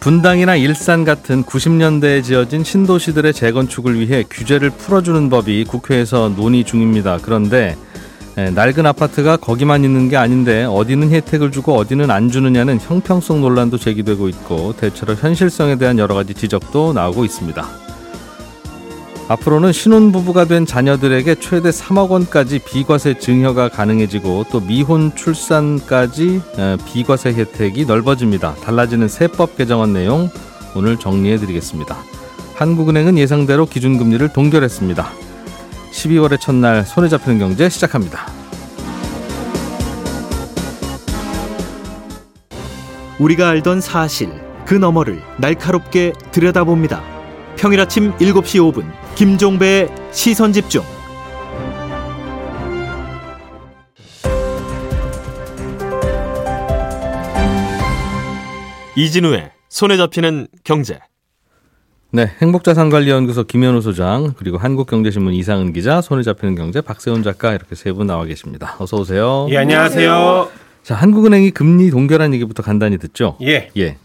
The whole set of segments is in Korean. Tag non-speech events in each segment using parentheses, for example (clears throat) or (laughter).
분당이나 일산 같은 90년대에 지어진 신도시들의 재건축을 위해 규제를 풀어주는 법이 국회에서 논의 중입니다. 그런데 낡은 아파트가 거기만 있는 게 아닌데 어디는 혜택을 주고 어디는 안 주느냐는 형평성 논란도 제기되고 있고 대체로 현실성에 대한 여러 가지 지적도 나오고 있습니다. 앞으로는 신혼부부가 된 자녀들에게 최대 3억 원까지 비과세 증여가 가능해지고 또 미혼 출산까지 비과세 혜택이 넓어집니다. 달라지는 세법 개정안 내용 오늘 정리해 드리겠습니다. 한국은행은 예상대로 기준금리를 동결했습니다. 12월의 첫날 손에 잡히는 경제 시작합니다. 우리가 알던 사실 그 너머를 날카롭게 들여다봅니다. 평일 아침 7시 5분 김종배의 시선 집중. 이진우의 손에 잡히는 경제. 네, 행복자산관리연구소 김현우 소장 그리고 한국경제신문 이상은 기자, 손에 잡히는 경제 박세훈 작가 이렇게 세 분 나와 계십니다. 어서 오세요. 예, 안녕하세요. 자, 한국은행이 금리 동결한 얘기부터 간단히 듣죠. 예. 예.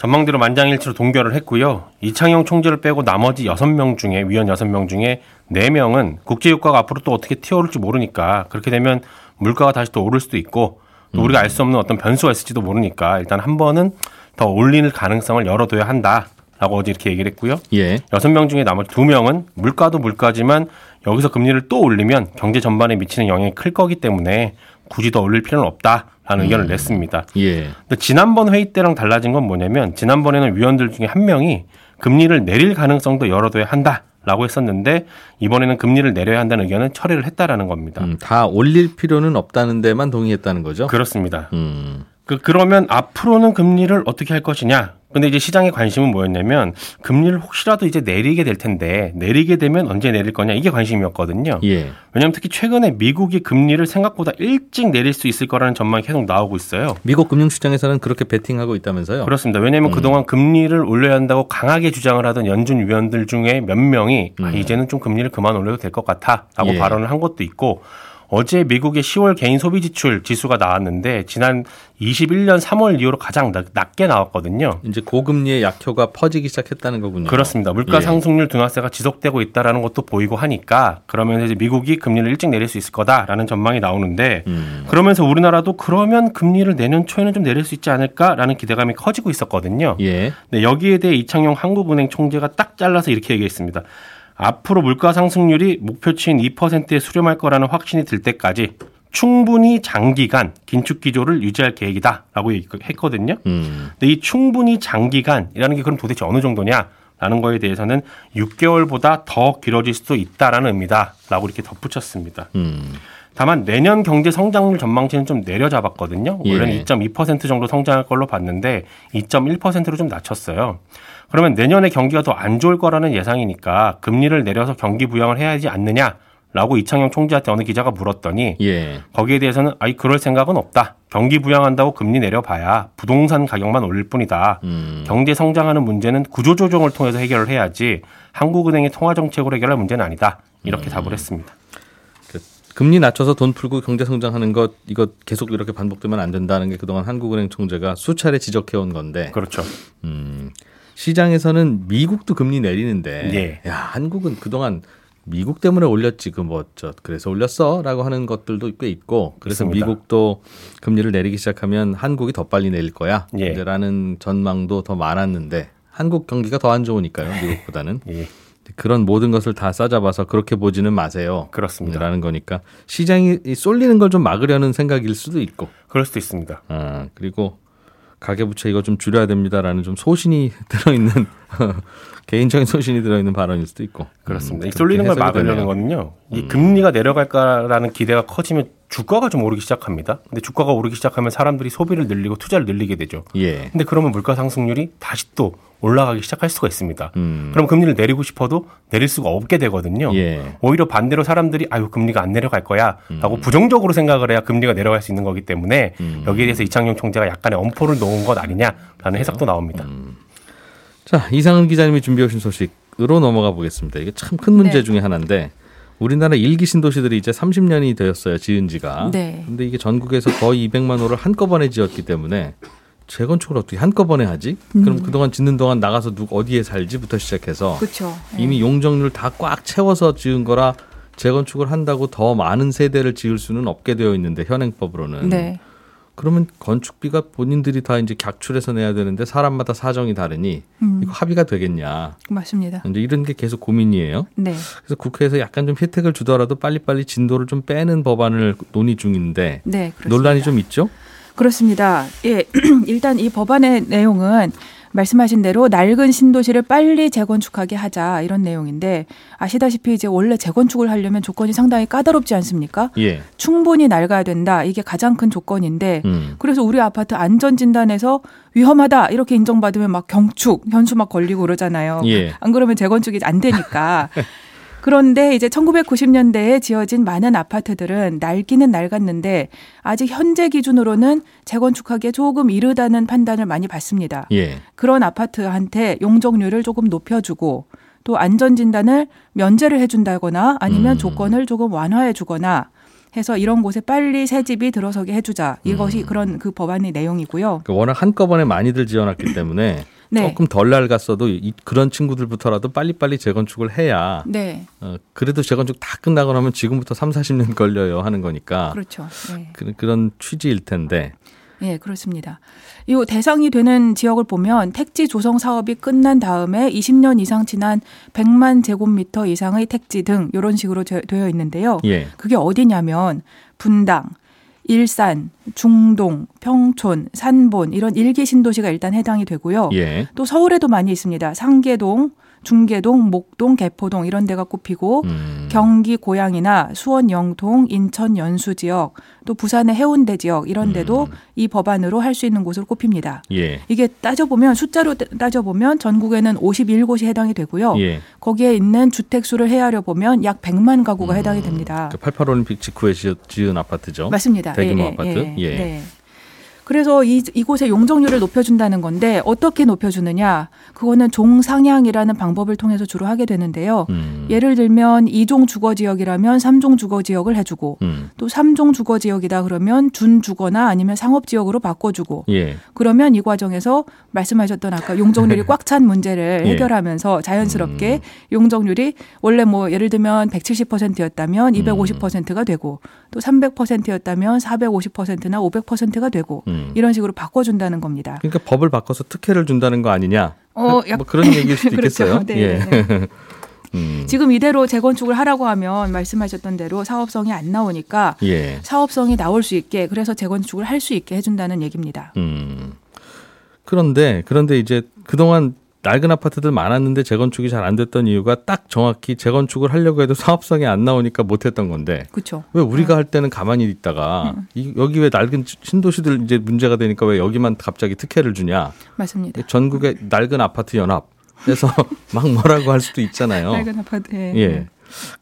전망대로 만장일치로 동결을 했고요. 이창용 총재를 빼고 나머지 6명 중에 위원 6명 중에 4명은 국제유가가 앞으로 또 어떻게 튀어오를지 모르니까 그렇게 되면 물가가 다시 또 오를 수도 있고 또 우리가 알 수 없는 어떤 변수가 있을지도 모르니까 일단 한 번은 더 올리는 가능성을 열어둬야 한다. 라고 어제 이렇게 얘기를 했고요. 예. 여섯 명 중에 나머지 두 명은 물가도 물가지만 여기서 금리를 또 올리면 경제 전반에 미치는 영향이 클 거기 때문에 굳이 더 올릴 필요는 없다 라는 의견을 냈습니다. 예. 근데 지난번 회의 때랑 달라진 건 뭐냐면 지난번에는 위원들 중에 한 명이 금리를 내릴 가능성도 열어둬야 한다 라고 했었는데 이번에는 금리를 내려야 한다는 의견은 철회를 했다라는 겁니다. 음, 다 올릴 필요는 없다는 데만 동의했다는 거죠. 그렇습니다. 음. 그, 그러면 앞으로는 금리를 어떻게 할 것이냐? 근데 이제 시장의 관심은 뭐였냐면 금리를 혹시라도 이제 내리게 될 텐데 내리게 되면 언제 내릴 거냐 이게 관심이었거든요. 예. 왜냐하면 특히 최근에 미국이 금리를 생각보다 일찍 내릴 수 있을 거라는 전망이 계속 나오고 있어요. 미국 금융시장에서는 그렇게 베팅하고 있다면서요? 그렇습니다. 왜냐하면 음. 그동안 금리를 올려야 한다고 강하게 주장을 하던 연준 위원들 중에 몇 명이 아, 이제는 좀 금리를 그만 올려도 될 것 같아라고 음. 예. 발언을 한 것도 있고 어제 미국의 10월 개인 소비 지출 지수가 나왔는데 지난 21년 3월 이후로 가장 낮, 낮게 나왔거든요. 이제 고금리의 약효가 퍼지기 시작했다는 거군요. 그렇습니다. 물가 예. 상승률 둔화세가 지속되고 있다라는 것도 보이고 하니까 그러면 이제 미국이 금리를 일찍 내릴 수 있을 거다라는 전망이 나오는데 음. 그러면서 우리나라도 그러면 금리를 내년 초에는 좀 내릴 수 있지 않을까라는 기대감이 커지고 있었거든요. 예. 네, 여기에 대해 이창용 한국은행 총재가 딱 잘라서 이렇게 얘기했습니다. 앞으로 물가 상승률이 목표치인 2%에 수렴할 거라는 확신이 들 때까지 충분히 장기간 긴축 기조를 유지할 계획이다라고 했거든요. 음. 근데 이 충분히 장기간이라는 게 그럼 도대체 어느 정도냐 라는 거에 대해서는 6개월보다 더 길어질 수도 있다라는 의미다 라고 이렇게 덧붙였습니다. 음. 다만 내년 경제 성장률 전망치는 좀 내려잡았거든요. 예. 원래는 2.2% 정도 성장할 걸로 봤는데 2.1%로 좀 낮췄어요. 그러면 내년에 경기가 더 안 좋을 거라는 예상이니까 금리를 내려서 경기 부양을 해야 하지 않느냐 라고 이창용 총재한테 어느 기자가 물었더니 예. 거기에 대해서는 아이 그럴 생각은 없다. 경기 부양한다고 금리 내려봐야 부동산 가격만 올릴 뿐이다. 음. 경제 성장하는 문제는 구조 조정을 통해서 해결을 해야지 한국은행의 통화 정책으로 해결할 문제는 아니다. 이렇게 음. 답을 했습니다. 금리 낮춰서 돈 풀고 경제 성장하는 것 이거 계속 이렇게 반복되면 안 된다는 게 그동안 한국은행 총재가 수차례 지적해 온 건데 그렇죠. 음, 시장에서는 미국도 금리 내리는데 예. 야 한국은 그동안 미국 때문에 올렸지 그 뭐 저 그래서 올렸어라고 하는 것들도 꽤 있고 그래서 있습니다. 미국도 금리를 내리기 시작하면 한국이 더 빨리 내릴 거야 예. 라는 전망도 더 많았는데 한국 경기가 더 안 좋으니까요 미국보다는 (laughs) 예. 그런 모든 것을 다 싸잡아서 그렇게 보지는 마세요. 그렇습니다. 라는 거니까 시장이 이 쏠리는 걸 좀 막으려는 생각일 수도 있고, 그럴 수도 있습니다. 아, 그리고 가계부채 이거 좀 줄여야 됩니다라는 좀 소신이 (laughs) 들어있는 개인적인 소신이 들어있는 발언일 수도 있고 그렇습니다. 음, 이 쏠리는 걸 막으려는 되네요. 음. 거는요. 이 금리가 내려갈까라는 기대가 커지면 주가가 좀 오르기 시작합니다. 근데 주가가 오르기 시작하면 사람들이 소비를 늘리고 투자를 늘리게 되죠. 예. 근데 그러면 물가 상승률이 다시 또 올라가기 시작할 수가 있습니다. 음. 그럼 금리를 내리고 싶어도 내릴 수가 없게 되거든요. 예. 오히려 반대로 사람들이 아유 금리가 안 내려갈 거야라고 음. 부정적으로 생각을 해야 금리가 내려갈 수 있는 거기 때문에 여기에 대해서 이창용 총재가 약간의 엄포를 놓은 것 아니냐라는 해석도 나옵니다. 음. 자, 이상은 기자님이 준비해 오신 소식으로 넘어가 보겠습니다. 이게 참 큰 문제 네. 중에 하나인데 우리나라 일기 신도시들이 이제 30년이 되었어요. 지은 지가. 네. 근데 이게 전국에서 거의 200만 호를 한꺼번에 지었기 때문에 재건축을 어떻게 한꺼번에 하지? 그럼 그동안 짓는 동안 나가서 누구 어디에 살지부터 시작해서 그렇죠. 이미 용적률 다 꽉 채워서 지은 거라 재건축을 한다고 더 많은 세대를 지을 수는 없게 되어 있는데 현행법으로는 네. 그러면 건축비가 본인들이 다 이제 객출해서 내야 되는데 사람마다 사정이 다르니 음. 이거 합의가 되겠냐 맞습니다. 이제 이런 게 계속 고민이에요. 네. 그래서 국회에서 약간 좀 혜택을 주더라도 빨리빨리 진도를 좀 빼는 법안을 논의 중인데 네. 논란이 좀 있죠? 그렇습니다. 예. (clears throat) 일단 이 법안의 내용은 말씀하신 대로 낡은 신도시를 빨리 재건축하게 하자 이런 내용인데 아시다시피 이제 원래 재건축을 하려면 조건이 상당히 까다롭지 않습니까? 예. 충분히 낡아야 된다. 이게 가장 큰 조건인데 음. 그래서 우리 아파트 안전 진단에서 위험하다 이렇게 인정받으면 막 경축 현수 막 걸리고 그러잖아요. 예. 안 그러면 재건축이 안 되니까. (laughs) 그런데 이제 1990년대에 지어진 많은 아파트들은 낡기는 낡았는데 아직 현재 기준으로는 재건축하기에 조금 이르다는 판단을 많이 받습니다. 예. 그런 아파트한테 용적률을 조금 높여주고 또 안전 진단을 면제를 해준다거나 아니면 음. 조건을 조금 완화해주거나 해서 이런 곳에 빨리 새 집이 들어서게 해주자 이것이 그런 그 법안의 내용이고요. 그 워낙 한꺼번에 많이들 지어놨기 때문에 네. 조금 덜 낡았어도 이, 그런 친구들부터라도 빨리빨리 재건축을 해야 네, 어, 그래도 재건축 다 끝나고 나면 지금부터 3, 40년 걸려요 하는 거니까 그렇죠. 네. 그, 그런 취지일 텐데 예, 그렇습니다. 이 대상이 되는 지역을 보면 택지 조성 사업이 끝난 다음에 20년 이상 지난 100만 제곱미터 이상의 택지 등 이런 식으로 되- 되어 있는데요. 예. 그게 어디냐면 분당, 일산, 중동, 평촌, 산본 이런 일기 신도시가 일단 해당이 되고요. 예. 또 서울에도 많이 있습니다. 상계동, 중계동, 목동, 개포동 이런 데가 꼽히고 음. 경기 고양이나 수원 영동, 인천 연수 지역, 또 부산의 해운대 지역 이런 데도 음. 이 법안으로 할 수 있는 곳으로 꼽힙니다. 예. 이게 따져보면 숫자로 따- 따져보면 전국에는 51곳이 해당이 되고요. 예. 거기에 있는 주택 수를 헤아려 보면 약 100만 가구가 해당이 됩니다. 그88 올림픽 직후에 지은, 아파트죠. 맞습니다. 대규모 예, 예, 아파트. 예. 예. 네. 그래서 이, 이곳의 용적률을 높여준다는 건데 어떻게 높여주느냐? 그거는 종상향이라는 방법을 통해서 주로 하게 되는데요. 음. 예를 들면 2종 주거 지역이라면 3종 주거 지역을 해주고 음. 또 3종 주거 지역이다 그러면 준 주거나 아니면 상업 지역으로 바꿔주고 예. 그러면 이 과정에서 말씀하셨던 아까 용적률이 꽉 찬 문제를 예. 해결하면서 자연스럽게 음. 용적률이 원래 뭐 예를 들면 170%였다면 음. 250%가 되고 또 300%였다면 450%나 500%가 되고 음. 이런 식으로 바꿔준다는 겁니다. 그러니까 법을 바꿔서 특혜를 준다는 거 아니냐? 어, 뭐 그런 얘기일 수도 (laughs) 그렇죠. 있겠어요. 네, 예. 네. (laughs) 음. 지금 이대로 재건축을 하라고 하면 말씀하셨던 대로 사업성이 안 나오니까 예. 사업성이 나올 수 있게 그래서 재건축을 할 수 있게 해준다는 얘기입니다. 음. 그런데 그런데 이제 그동안 낡은 아파트들 많았는데 재건축이 잘 안 됐던 이유가 딱 정확히 재건축을 하려고 해도 사업성이 안 나오니까 못 했던 건데 그렇죠. 왜 우리가 할 때는 가만히 있다가 음. 이, 여기 왜 낡은 신도시들 이제 문제가 되니까 왜 여기만 갑자기 특혜를 주냐? 맞습니다. 전국의 낡은 아파트 연합 그래서 (laughs) 막 뭐라고 할 수도 있잖아요. 낡은 아파트. 예. 예.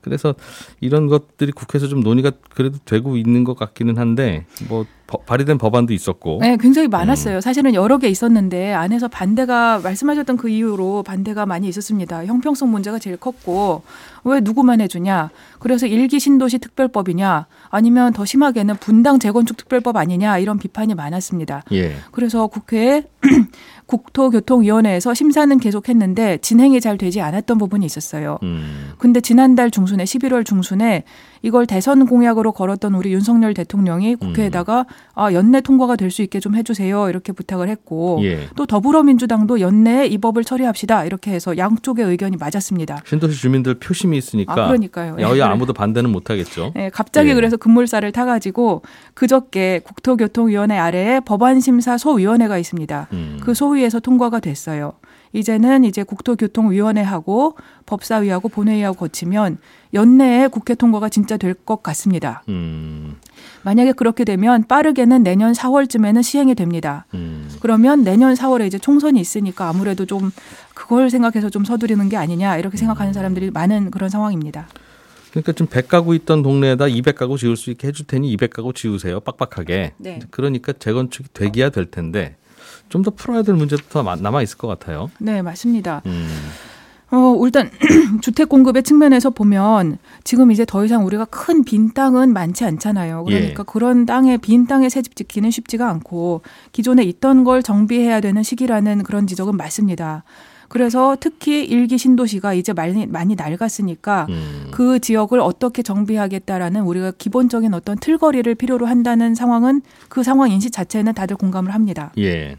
그래서 이런 것들이 국회에서 좀 논의가 그래도 되고 있는 것 같기는 한데 뭐 버- 발의된 법안도 있었고 네, 굉장히 음. 많았어요. 사실은 여러 개 있었는데 안에서 반대가 말씀하셨던 그 이유로 반대가 많이 있었습니다. 형평성 문제가 제일 컸고 왜 누구만 해주냐? 그래서 일기 신도시 특별법이냐? 아니면 더 심하게는 분당 재건축 특별법 아니냐? 이런 비판이 많았습니다. 예. 그래서 국회에 (clears throat) 국토교통위원회에서 심사는 계속했는데 진행이 잘 되지 않았던 부분이 있었어요. 음. 근데 지난달 중순에 11월 중순에 이걸 대선 공약으로 걸었던 우리 윤석열 대통령이 국회에다가 아 연내 통과가 될 수 있게 좀 해주세요 이렇게 부탁을 했고 예. 또 더불어민주당도 연내에 이 법을 처리합시다 이렇게 해서 양쪽의 의견이 맞았습니다. 신도시 주민들 표심이 있으니까 아 그러니까요. 예. 여야 아무도 반대는 못 하겠죠. 예, 갑자기 예. 그래서 급물살을 타가지고 그저께 국토교통위원회 아래에 법안심사 소위원회가 있습니다. 음. 그 소위에서 통과가 됐어요. 이제는 이제 국토교통위원회하고 법사위하고 본회의하고 거치면 연내에 국회 통과가 진짜 될 것 같습니다. 음, 만약에 그렇게 되면 빠르게는 내년 4월쯤에는 시행이 됩니다. 음. 그러면 내년 4월에 이제 총선이 있으니까 아무래도 좀 그걸 생각해서 좀 서두르는 게 아니냐 이렇게 생각하는 사람들이 많은 그런 상황입니다. 그러니까 지금 100가구 있던 동네에다 200가구 지을 수 있게 해줄 테니 200가구 지으세요. 빡빡하게. 네. 그러니까 재건축이 되기야 될 텐데 좀 더 풀어야 될 문제도 더 남아 있을 것 같아요. 네, 맞습니다. 음, 어, 일단 (clears throat) 주택 공급의 측면에서 보면 지금 이제 더 이상 우리가 큰 빈 땅은 많지 않잖아요. 그러니까 예. 그런 땅에 빈 땅에 새집 짓기는 쉽지가 않고 기존에 있던 걸 정비해야 되는 시기라는 그런 지적은 맞습니다. 그래서 특히 일기 신도시가 이제 많이 많이 낡았으니까 음. 그 지역을 어떻게 정비하겠다라는 우리가 기본적인 어떤 틀거리를 필요로 한다는 상황은 그 상황 인식 자체는 다들 공감을 합니다. 예.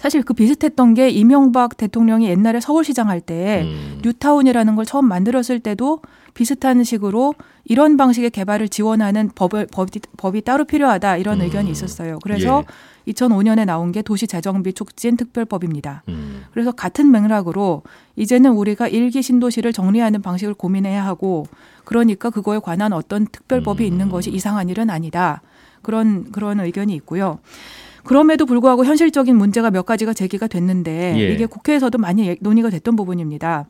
사실 그 비슷했던 게 이명박 대통령이 옛날에 서울시장 할 때 음. 뉴타운이라는 걸 처음 만들었을 때도 비슷한 식으로 이런 방식의 개발을 지원하는 법을, 법이, 법이 따로 필요하다 이런 음. 의견이 있었어요. 그래서 2005년에 나온 게 도시재정비 촉진 특별법입니다. 음. 그래서 같은 맥락으로 이제는 우리가 일기 신도시를 정리하는 방식을 고민해야 하고 그러니까 그거에 관한 어떤 특별법이 음. 있는 것이 이상한 일은 아니다. 그런 그런 의견이 있고요. 그럼에도 불구하고 현실적인 문제가 몇 가지가 제기가 됐는데 예. 이게 국회에서도 많이 예- 논의가 됐던 부분입니다.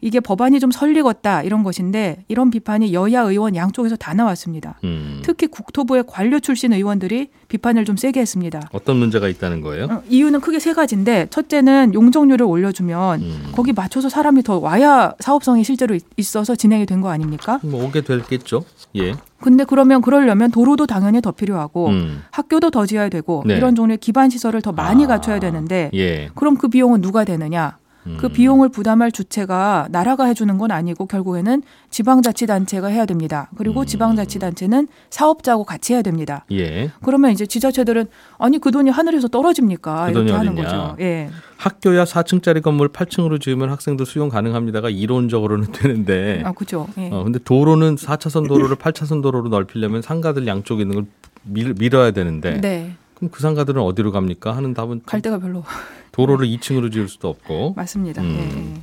이게 법안이 좀 설리겄다 이런 것인데 이런 비판이 여야 의원 양쪽에서 다 나왔습니다. 음. 특히 국토부의 관료 출신 의원들이 비판을 좀 세게 했습니다. 어떤 문제가 있다는 거예요? 어, 이유는 크게 세 가지인데 첫째는 용적률을 올려주면 음. 거기 맞춰서 사람이 더 와야 사업성이 실제로 있- 있어서 진행이 된 거 아닙니까? 뭐 오게 됐겠죠. 예. 근데 그러면 그러려면 도로도 당연히 더 필요하고 음. 학교도 더 지어야 되고 네. 이런 종류의 기반 시설을 더 많이 아. 갖춰야 되는데 예. 그럼 그 비용은 누가 되느냐? 그 음. 비용을 부담할 주체가 나라가 해주는 건 아니고 결국에는 지방자치단체가 해야 됩니다. 그리고 음. 지방자치단체는 사업자하고 같이 해야 됩니다. 예. 그러면 이제 지자체들은 아니 그 돈이 하늘에서 떨어집니까? 그 이렇게 하는 어딨냐. 거죠. 예. 학교야 4층짜리 건물 8층으로 지으면 학생도 수용 가능합니다가 이론적으로는 (laughs) 되는데 아 그죠. 예. 어, 근데 도로는 4차선 도로를 8차선 도로로 넓히려면 상가들 양쪽에 있는 걸 밀, 밀어야 되는데 네. 그럼 그 상가들은 어디로 갑니까? 하는 답은 갈 데가 별로 도로를 2층으로 지을 수도 없고 맞습니다. 음. 예.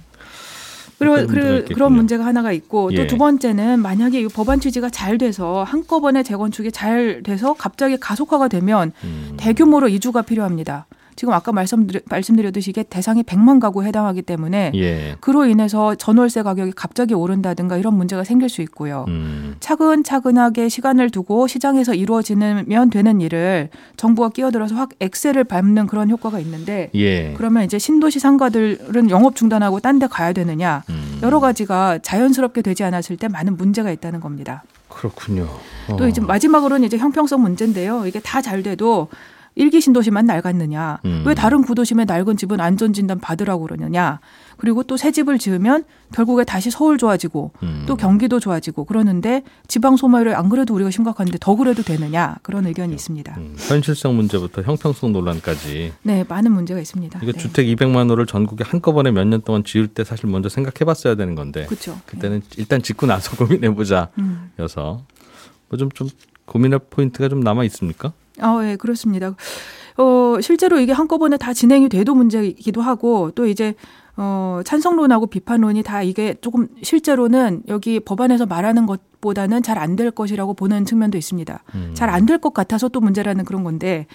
그리고 그런 문제가 그. 그런 문제가 하나가 있고 예. 또두 번째는 만약에 이 법안 취지가 잘 돼서 한꺼번에 재건축이 잘 돼서 갑자기 가속화가 되면 음. 대규모로 이주가 필요합니다. 지금 아까 말씀드려, 말씀드렸듯이 이게 대상이 100만 가구에 해당하기 때문에 예. 그로 인해서 전월세 가격이 갑자기 오른다든가 이런 문제가 생길 수 있고요. 음. 차근차근하게 시간을 두고 시장에서 이루어지면 되는 일을 정부가 끼어들어서 확 엑셀을 밟는 그런 효과가 있는데 예. 그러면 이제 신도시 상가들은 영업 중단하고 딴 데 가야 되느냐 음. 여러 가지가 자연스럽게 되지 않았을 때 많은 문제가 있다는 겁니다. 그렇군요. 어. 또 이제 마지막으로는 이제 형평성 문제인데요. 이게 다 잘 돼도 일기 신도시만 낡았느냐? 음. 왜 다른 구도심의 낡은 집은 안전진단 받으라고 그러느냐? 그리고 또 새 집을 지으면 결국에 다시 서울 좋아지고 음. 또 경기도 좋아지고 그러는데 지방 소멸을 안 그래도 우리가 심각한데 더 그래도 되느냐? 그런 의견이 있습니다. 음, 현실성 문제부터 형평성 논란까지 네, 많은 문제가 있습니다. 이거 네. 주택 200만 호를 전국에 한꺼번에 몇 년 동안 지을 때 사실 먼저 생각해 봤어야 되는 건데 그렇죠. 그때는 일단 짓고 나서 (laughs) 고민해 보자 음. 여서 뭐 좀 좀 고민할 포인트가 좀 남아 있습니까? 아, 예, 그렇습니다. 어, 실제로 이게 한꺼번에 다 진행이 돼도 문제이기도 하고 또 이제 어, 찬성론하고 비판론이 다 이게 조금 실제로는 여기 법안에서 말하는 것보다는 잘 안 될 것이라고 보는 측면도 있습니다. 음. 잘안 될 것 같아서 또 문제라는 그런 건데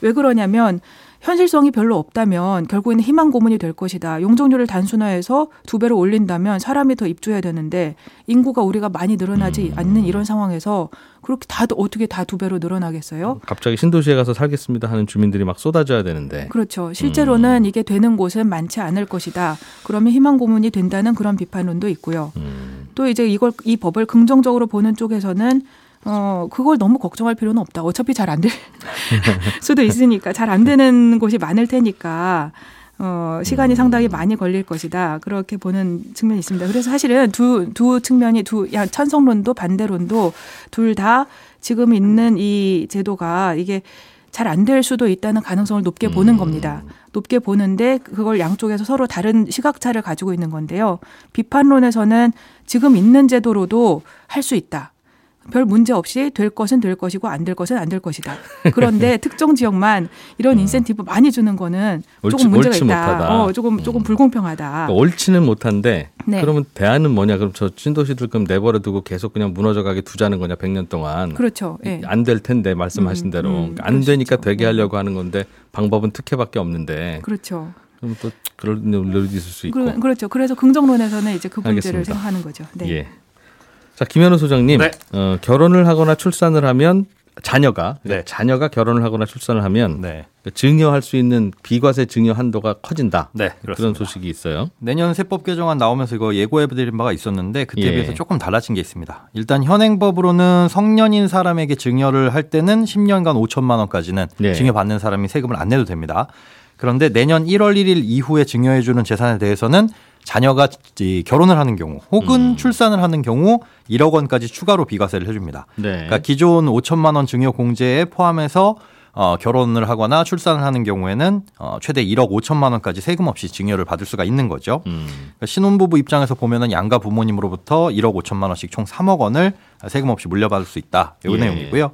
왜 그러냐면 현실성이 별로 없다면 결국에는 희망 고문이 될 것이다. 용적률을 단순화해서 두 배로 올린다면 사람이 더 입주해야 되는데 인구가 우리가 많이 늘어나지 음. 않는 이런 상황에서 그렇게 다 어떻게 다 두 배로 늘어나겠어요? 갑자기 신도시에 가서 살겠습니다 하는 주민들이 막 쏟아져야 되는데 그렇죠. 실제로는 음. 이게 되는 곳은 많지 않을 것이다. 그러면 희망 고문이 된다는 그런 비판론도 있고요. 음, 또 이제 이걸 이 법을 긍정적으로 보는 쪽에서는 어 그걸 너무 걱정할 필요는 없다. 어차피 잘 안 될 (laughs) 수도 있으니까 잘 안 되는 곳이 많을 테니까 어 시간이 상당히 많이 걸릴 것이다. 그렇게 보는 측면이 있습니다. 그래서 사실은 두 두 측면이 두 야, 찬성론도 반대론도 둘 다 지금 있는 이 제도가 이게 잘 안 될 수도 있다는 가능성을 높게 보는 음. 겁니다. 높게 보는데 그걸 양쪽에서 서로 다른 시각차를 가지고 있는 건데요. 비판론에서는 지금 있는 제도로도 할 수 있다. 별 문제 없이 될 것은 될 것이고 안 될 것은 안 될 것이다. 그런데 (laughs) 특정 지역만 이런 인센티브 많이 주는 거는 옳지- 조금 문제가 있다. 못하다. 어, 조금 조금 불공평하다. 그러니까 옳지는 못한데 네. 그러면 대안은 뭐냐? 그럼 저 신도시들 그럼 내버려 두고 계속 그냥 무너져 가게 두자는 거냐? 100년 동안. 그렇죠. 예. 안될 텐데 말씀하신 음, 대로 음, 그러니까 안수 되니까. 되게 음. 하려고 하는 건데 방법은 특혜밖에 없는데 그렇죠. 그럼 또 그럴 일도 있을 수 있고. 그, 그렇죠. 그래서 긍정론에서는 이제 그 문제를 알겠습니다. 생각하는 거죠. 네. 예. 자 김현우 소장님, 네. 어, 결혼을 하거나 출산을 하면 자녀가 네. 자녀가 결혼을 하거나 출산을 하면 네. 그 증여할 수 있는 비과세 증여 한도가 커진다. 네, 그런. 소식이 있어요. 내년 세법 개정안 나오면서 이거 예고해드린 바가 있었는데 그때 예. 비해서 조금 달라진 게 있습니다. 일단 현행법으로는 성년인 사람에게 증여를 할 때는 10년간 5천만 원까지는 네. 증여받는 사람이 세금을 안 내도 됩니다. 그런데 내년 1월 1일 이후에 증여해주는 재산에 대해서는 자녀가 이 결혼을 하는 경우 혹은 음. 출산을 하는 경우 1억 원까지 추가로 비과세를 해줍니다. 네. 그러니까 기존 5천만 원 증여 공제에 포함해서 어, 결혼을 하거나 출산을 하는 경우에는 어, 최대 1억 5천만 원까지 세금 없이 증여를 받을 수가 있는 거죠. 음. 그러니까 신혼부부 입장에서 보면은 양가 부모님으로부터 1억 5천만 원씩 총 3억 원을 세금 없이 물려받을 수 있다. 이 예. 내용이고요.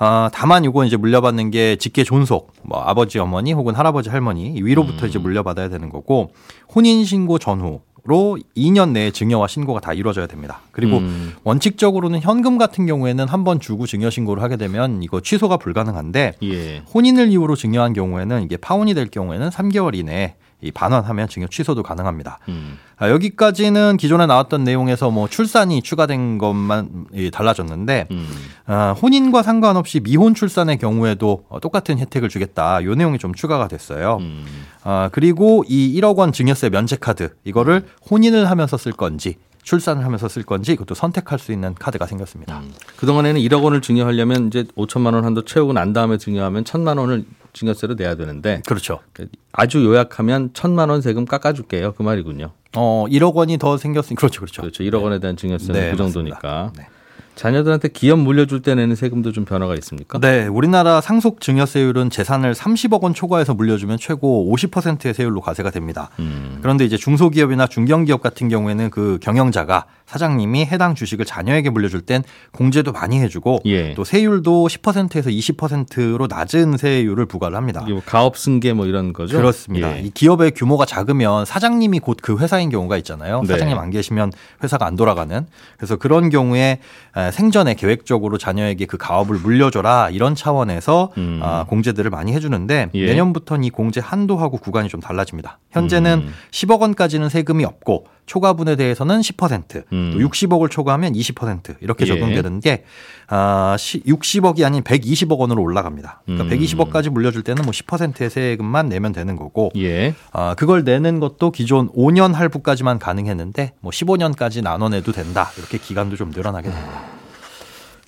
어, 다만 이거 이제 물려받는 게 직계 존속, 뭐 아버지 어머니 혹은 할아버지 할머니 위로부터 음. 이제 물려받아야 되는 거고 혼인 신고 전후 로 2년 내에 증여와 신고가 다 이루어져야 됩니다. 그리고 음. 원칙적으로는 현금 같은 경우에는 한 번 주고 증여 신고를 하게 되면 이거 취소가 불가능한데 예. 혼인을 이유로 증여한 경우에는 이게 파혼이 될 경우에는 3개월 이내에 이 반환하면 증여 취소도 가능합니다. 음. 아, 여기까지는 기존에 나왔던 내용에서 뭐 출산이 추가된 것만 이, 달라졌는데 음. 아, 혼인과 상관없이 미혼 출산의 경우에도 어, 똑같은 혜택을 주겠다. 요 내용이 좀 추가가 됐어요. 음. 아, 그리고 이 1억 원 증여세 면제 카드 이거를 혼인을 하면서 쓸 건지 출산을 하면서 쓸 건지 이것도 선택할 수 있는 카드가 생겼습니다. 그동안에는 1억 원을 증여하려면 이제 5천만 원 한도 채우고 난 다음에 증여하면 1천만 원을 증여세로 내야 되는데 그렇죠. 아주 요약하면 1천만 원 세금 깎아줄게요. 그 말이군요. 어, 1억 원이 더 생겼으니 그렇죠. 그렇죠. 그렇죠. 1억 원에 대한 증여세는 네, 그 정도니까. 네. 자녀들한테 기업 물려줄 때 내는 세금도 좀 변화가 있습니까? 네, 우리나라 상속 증여세율은 재산을 30억 원 초과해서 물려주면 최고 50%의 세율로 과세가 됩니다. 음. 그런데 이제 중소기업이나 중견기업 같은 경우에는 그 경영자가 사장님이 해당 주식을 자녀에게 물려줄 땐 공제도 많이 해주고 예. 또 세율도 10%에서 20%로 낮은 세율을 부과를 합니다. 뭐 가업 승계 뭐 이런 거죠? 그렇습니다. 예. 이 기업의 규모가 작으면 사장님이 곧 그 회사인 경우가 있잖아요. 네. 사장님 안 계시면 회사가 안 돌아가는. 그래서 그런 경우에 에, 생전에 계획적으로 자녀에게 그 가업을 물려줘라 이런 차원에서 음. 아, 공제들을 많이 해주는데 예. 내년부터는 이 공제 한도하고 구간이 좀 달라집니다. 현재는 음. 10억 원까지는 세금이 없고 초과분에 대해서는 10%, 음. 또 60억을 초과하면 20% 이렇게 예. 적용되는 게 아, 60억이 아닌 120억 원으로 올라갑니다. 그러니까 음. 120억까지 물려줄 때는 뭐 10%의 세금만 내면 되는 거고 예. 아, 그걸 내는 것도 기존 5년 할부까지만 가능했는데 뭐 15년까지 나눠내도 된다. 이렇게 기간도 좀 늘어나게 됩니다.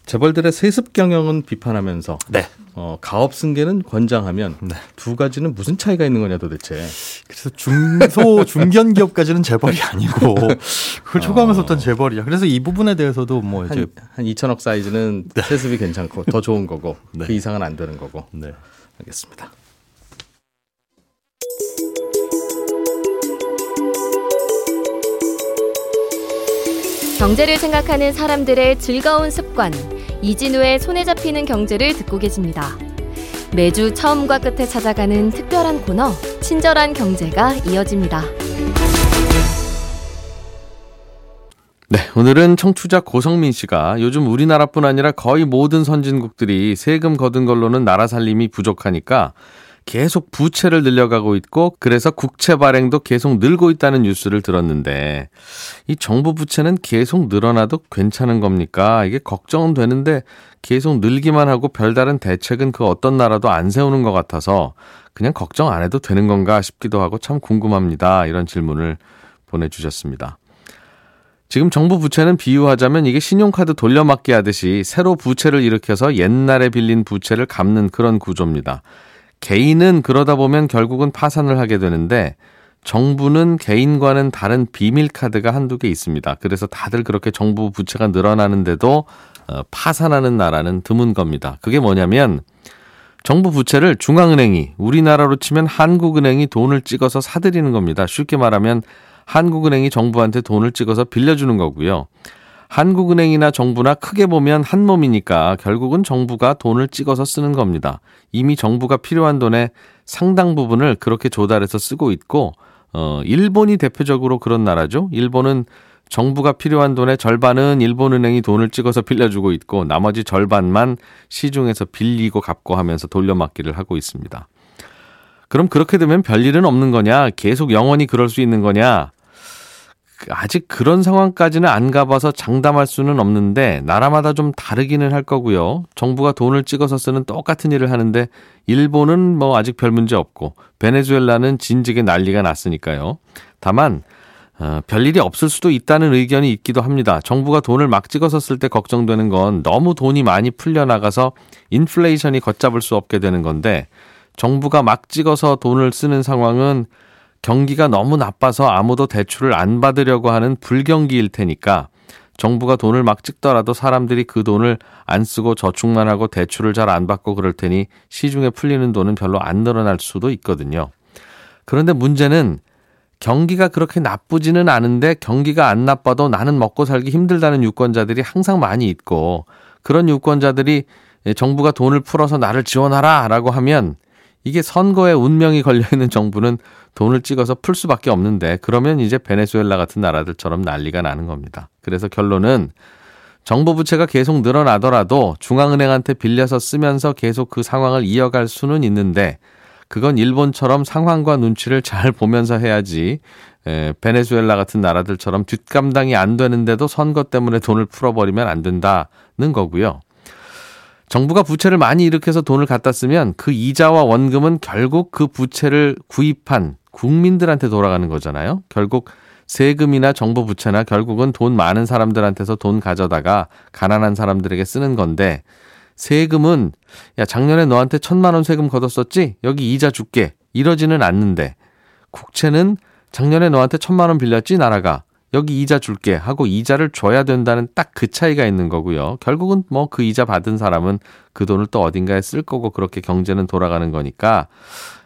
재벌들의 세습 경영은 비판하면서 네. 어, 가업 승계는 권장하면 네. 두 가지는 무슨 차이가 있는 거냐 도대체. 그래서 중소 (laughs) 중견 기업까지는 재벌이 아니고 그걸 초과하면서 어떤 재벌이야. 그래서 이 부분에 대해서도 뭐 이제 한, 한 2천억 사이즈는 세습이 괜찮고 더 좋은 거고 (laughs) 네. 그 이상은 안 되는 거고. 네. 알겠습니다. 경제를 생각하는 사람들의 즐거운 습관 이진우의 손에 잡히는 경제를 듣고 계십니다. 매주 처음과 끝에 찾아가는 특별한 코너 친절한 경제가 이어집니다. 네, 오늘은 청취자 고성민 씨가 요즘 우리나라뿐 아니라 거의 모든 선진국들이 세금 거둔 걸로는 나라 살림이 부족하니까 계속 부채를 늘려가고 있고 그래서 국채 발행도 계속 늘고 있다는 뉴스를 들었는데 이 정부 부채는 계속 늘어나도 괜찮은 겁니까? 이게 걱정은 되는데 계속 늘기만 하고 별다른 대책은 그 어떤 나라도 안 세우는 것 같아서 그냥 걱정 안 해도 되는 건가 싶기도 하고 참 궁금합니다. 이런 질문을 보내주셨습니다. 지금 정부 부채는 비유하자면 이게 신용카드 돌려막기 하듯이 새로 부채를 일으켜서 옛날에 빌린 부채를 갚는 그런 구조입니다. 개인은 그러다 보면 결국은 파산을 하게 되는데 정부는 개인과는 다른 비밀 카드가 한두 개 있습니다. 그래서 다들 그렇게 정부 부채가 늘어나는데도 어, 파산하는 나라는 드문 겁니다. 그게 뭐냐면 정부 부채를 중앙은행이 우리나라로 치면 한국은행이 돈을 찍어서 사들이는 겁니다. 쉽게 말하면 한국은행이 정부한테 돈을 찍어서 빌려주는 거고요. 한국은행이나 정부나 크게 보면 한 몸이니까 결국은 정부가 돈을 찍어서 쓰는 겁니다. 이미 정부가 필요한 돈의 상당 부분을 그렇게 조달해서 쓰고 있고, 어, 일본이 대표적으로 그런 나라죠. 일본은 정부가 필요한 돈의 절반은 일본은행이 돈을 찍어서 빌려주고 있고 나머지 절반만 시중에서 빌리고 갚고 하면서 돌려막기를 하고 있습니다. 그럼 그렇게 되면 별일은 없는 거냐? 계속 영원히 그럴 수 있는 거냐? 아직 그런 상황까지는 안 가봐서 장담할 수는 없는데 나라마다 좀 다르기는 할 거고요. 정부가 돈을 찍어서 쓰는 똑같은 일을 하는데 일본은 뭐 아직 별 문제 없고 베네수엘라는 진즉에 난리가 났으니까요. 다만 어, 별일이 없을 수도 있다는 의견이 있기도 합니다. 정부가 돈을 막 찍어서 쓸 때 걱정되는 건 너무 돈이 많이 풀려나가서 인플레이션이 걷잡을 수 없게 되는 건데 정부가 막 찍어서 돈을 쓰는 상황은 경기가 너무 나빠서 아무도 대출을 안 받으려고 하는 불경기일 테니까 정부가 돈을 막 찍더라도 사람들이 그 돈을 안 쓰고 저축만 하고 대출을 잘 안 받고 그럴 테니 시중에 풀리는 돈은 별로 안 늘어날 수도 있거든요. 그런데 문제는 경기가 그렇게 나쁘지는 않은데 경기가 안 나빠도 나는 먹고 살기 힘들다는 유권자들이 항상 많이 있고 그런 유권자들이 정부가 돈을 풀어서 나를 지원하라 라고 하면 이게 선거에 운명이 걸려있는 정부는 돈을 찍어서 풀 수밖에 없는데 그러면 이제 베네수엘라 같은 나라들처럼 난리가 나는 겁니다. 그래서 결론은 정부 부채가 계속 늘어나더라도 중앙은행한테 빌려서 쓰면서 계속 그 상황을 이어갈 수는 있는데 그건 일본처럼 상황과 눈치를 잘 보면서 해야지 에, 베네수엘라 같은 나라들처럼 뒷감당이 안 되는데도 선거 때문에 돈을 풀어버리면 안 된다는 거고요. 정부가 부채를 많이 일으켜서 돈을 갖다 쓰면 그 이자와 원금은 결국 그 부채를 구입한 국민들한테 돌아가는 거잖아요. 결국 세금이나 정부 부채나 결국은 돈 많은 사람들한테서 돈 가져다가 가난한 사람들에게 쓰는 건데 세금은 야 작년에 너한테 천만 원 세금 걷었었지? 여기 이자 줄게. 이러지는 않는데 국채는 작년에 너한테 천만 원 빌렸지 나라가 여기 이자 줄게 하고 이자를 줘야 된다는 딱 그 차이가 있는 거고요. 결국은 뭐 그 이자 받은 사람은 그 돈을 또 어딘가에 쓸 거고 그렇게 경제는 돌아가는 거니까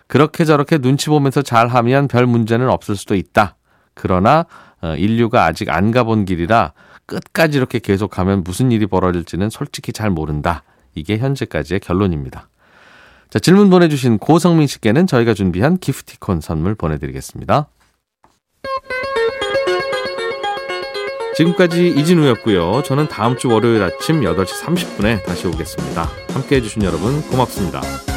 그렇게 저렇게 눈치 보면서 잘 하면 별 문제는 없을 수도 있다. 그러나 어, 인류가 아직 안 가본 길이라 끝까지 이렇게 계속하면 무슨 일이 벌어질지는 솔직히 잘 모른다. 이게 현재까지의 결론입니다. 자, 질문 보내주신 고성민 씨께는 저희가 준비한 기프티콘 선물 보내드리겠습니다. 지금까지 이진우였고요. 저는 다음 주 월요일 아침 8시 30분에 다시 오겠습니다. 함께 해주신 여러분 고맙습니다.